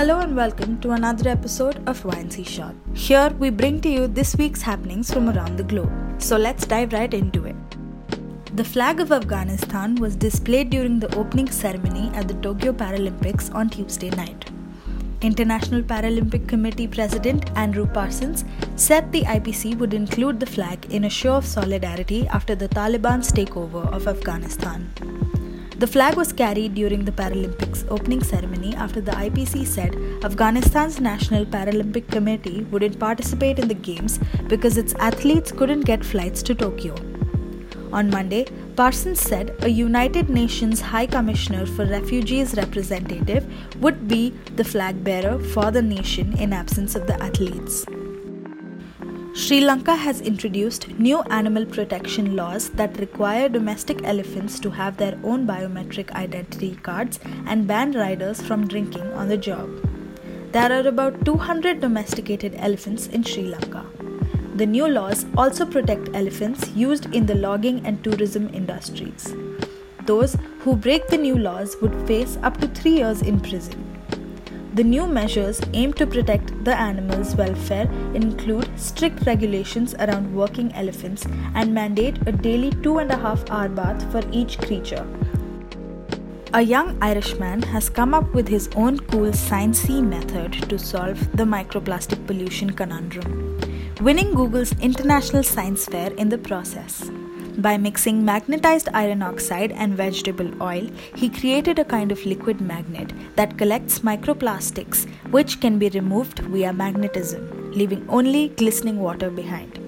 Hello and welcome to another episode of YnC Shorts. Here we bring to you this week's happenings from around the globe. So let's dive right into it. The flag of Afghanistan was displayed during the opening ceremony at the Tokyo Paralympics on Tuesday night. International Paralympic Committee President Andrew Parsons said the IPC would include the flag in a show of solidarity after the Taliban's takeover of Afghanistan. The flag was carried during the Paralympics opening ceremony after the IPC said Afghanistan's National Paralympic Committee wouldn't participate in the Games because its athletes couldn't get flights to Tokyo. On Monday, Parsons said a United Nations High Commissioner for Refugees representative would be the flag bearer for the nation in absence of the athletes. Sri Lanka has introduced new animal protection laws that require domestic elephants to have their own biometric identity cards and ban riders from drinking on the job. There are about 200 domesticated elephants in Sri Lanka. The new laws also protect elephants used in the logging and tourism industries. Those who break the new laws would face up to three years in prison. The new measures aim to protect the animals' welfare include strict regulations around working elephants and mandate a daily two and a half hour bath for each creature. A young Irishman has come up with his own cool sciencey method to solve the microplastic pollution conundrum, winning Google's International Science Fair in the process. By mixing magnetized iron oxide and vegetable oil, he created a kind of liquid magnet that collects microplastics which can be removed via magnetism, leaving only glistening water behind.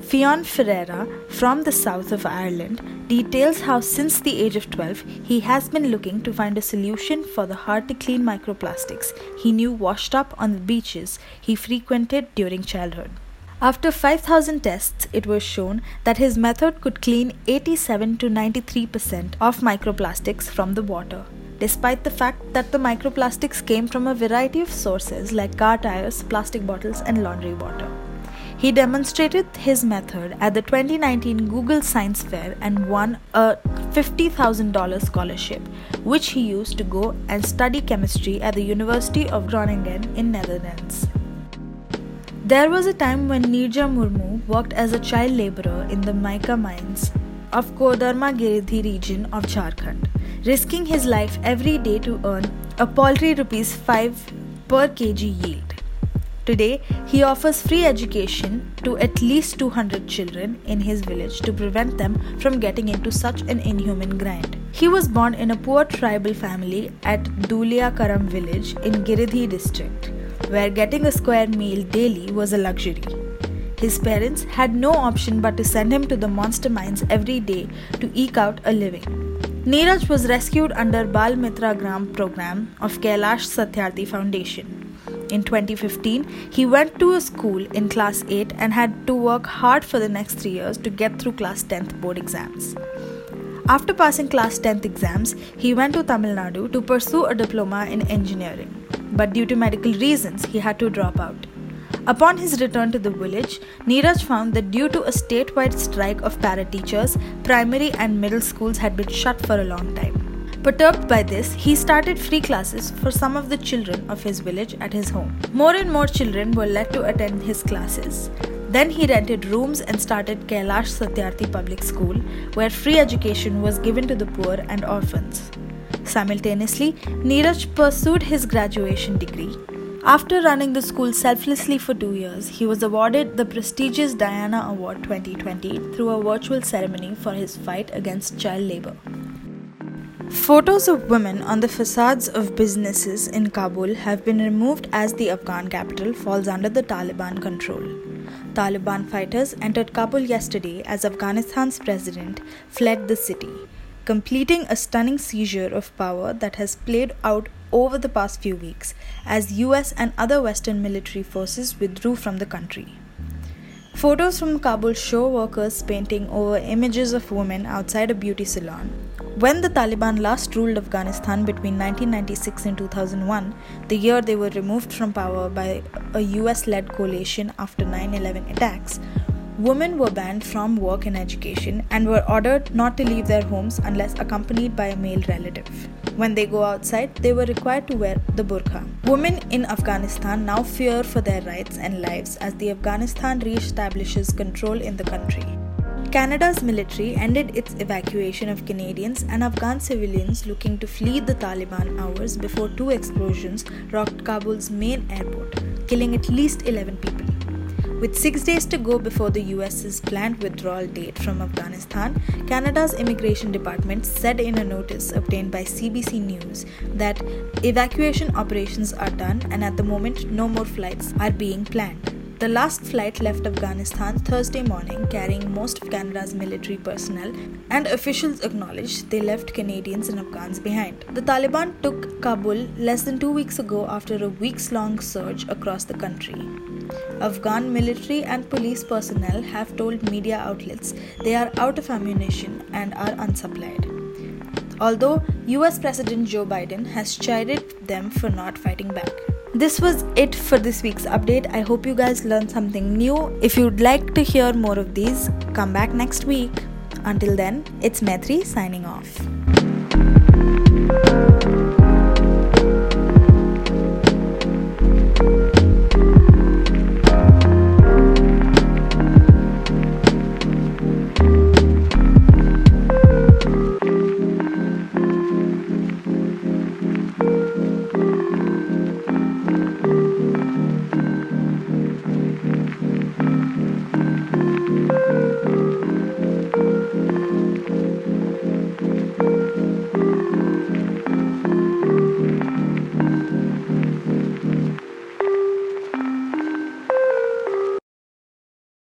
Fionn Ferreira from the south of Ireland details how, since the age of 12, he has been looking to find a solution for the hard to clean microplastics he knew washed up on the beaches he frequented during childhood. After 5000 tests, it was shown that his method could clean 87 to 93% of microplastics from the water, despite the fact that the microplastics came from a variety of sources like car tires, plastic bottles, and laundry water. He demonstrated his method at the 2019 Google Science Fair and won a $50,000 scholarship, which he used to go and study chemistry at the University of Groningen in Netherlands. There was a time when Neeraj Murmu worked as a child laborer in the mica mines of Koderma Giridih region of Jharkhand, risking his life every day to earn a paltry rupees 5 per kg yield. Today, he offers free education to at least 200 children in his village to prevent them from getting into such an inhuman grind. He was born in a poor tribal family at Dulia Karam village in Giridih district where getting a square meal daily was a luxury. His parents had no option but to send him to the monster mines every day to eke out a living. Neeraj was rescued under Bal Mitra Gram program of Kailash Satyarthi Foundation. In 2015, he went to a school in class 8 and had to work hard for the next 3 years to get through class 10th board exams. After passing class 10th exams, he went to Tamil Nadu to pursue a diploma in engineering but due to medical reasons, he had to drop out. Upon his return to the village, Neeraj found that due to a statewide strike of para teachers, primary and middle schools had been shut for a long time. Perturbed by this, he started free classes for some of the children of his village at his home. More and more children were let to attend his classes. Then he rented rooms and started Kailash Satyarthi Public School, where free education was given to the poor and orphans. Simultaneously, Neeraj pursued his graduation degree. After running the school selflessly for two years, he was awarded the prestigious Diana Award 2020 through a virtual ceremony for his fight against child labor. Photos of women on the facades of businesses in Kabul have been removed as the Afghan capital falls under the Taliban control. Taliban fighters entered Kabul yesterday as Afghanistan's president fled the city completing a stunning seizure of power that has played out over the past few weeks as US and other Western military forces withdrew from the country. Photos from Kabul show workers painting over images of women outside a beauty salon. When the Taliban last ruled Afghanistan between 1996 and 2001, the year they were removed from power by a US led coalition after 9 11 attacks, women were banned from work and education and were ordered not to leave their homes unless accompanied by a male relative. When they go outside, they were required to wear the burqa. Women in Afghanistan now fear for their rights and lives as the Afghanistan re-establishes control in the country. Canada's military ended its evacuation of Canadians and Afghan civilians looking to flee the Taliban hours before two explosions rocked Kabul's main airport, killing at least 11 people. With six days to go before the US's planned withdrawal date from Afghanistan, Canada's Immigration Department said in a notice obtained by CBC News that evacuation operations are done and at the moment no more flights are being planned. The last flight left Afghanistan Thursday morning carrying most of Canada's military personnel, and officials acknowledged they left Canadians and Afghans behind. The Taliban took Kabul less than two weeks ago after a weeks long surge across the country. Afghan military and police personnel have told media outlets they are out of ammunition and are unsupplied. Although US President Joe Biden has chided them for not fighting back this was it for this week's update. I hope you guys learned something new. If you'd like to hear more of these, come back next week. Until then, it's Maitri signing off.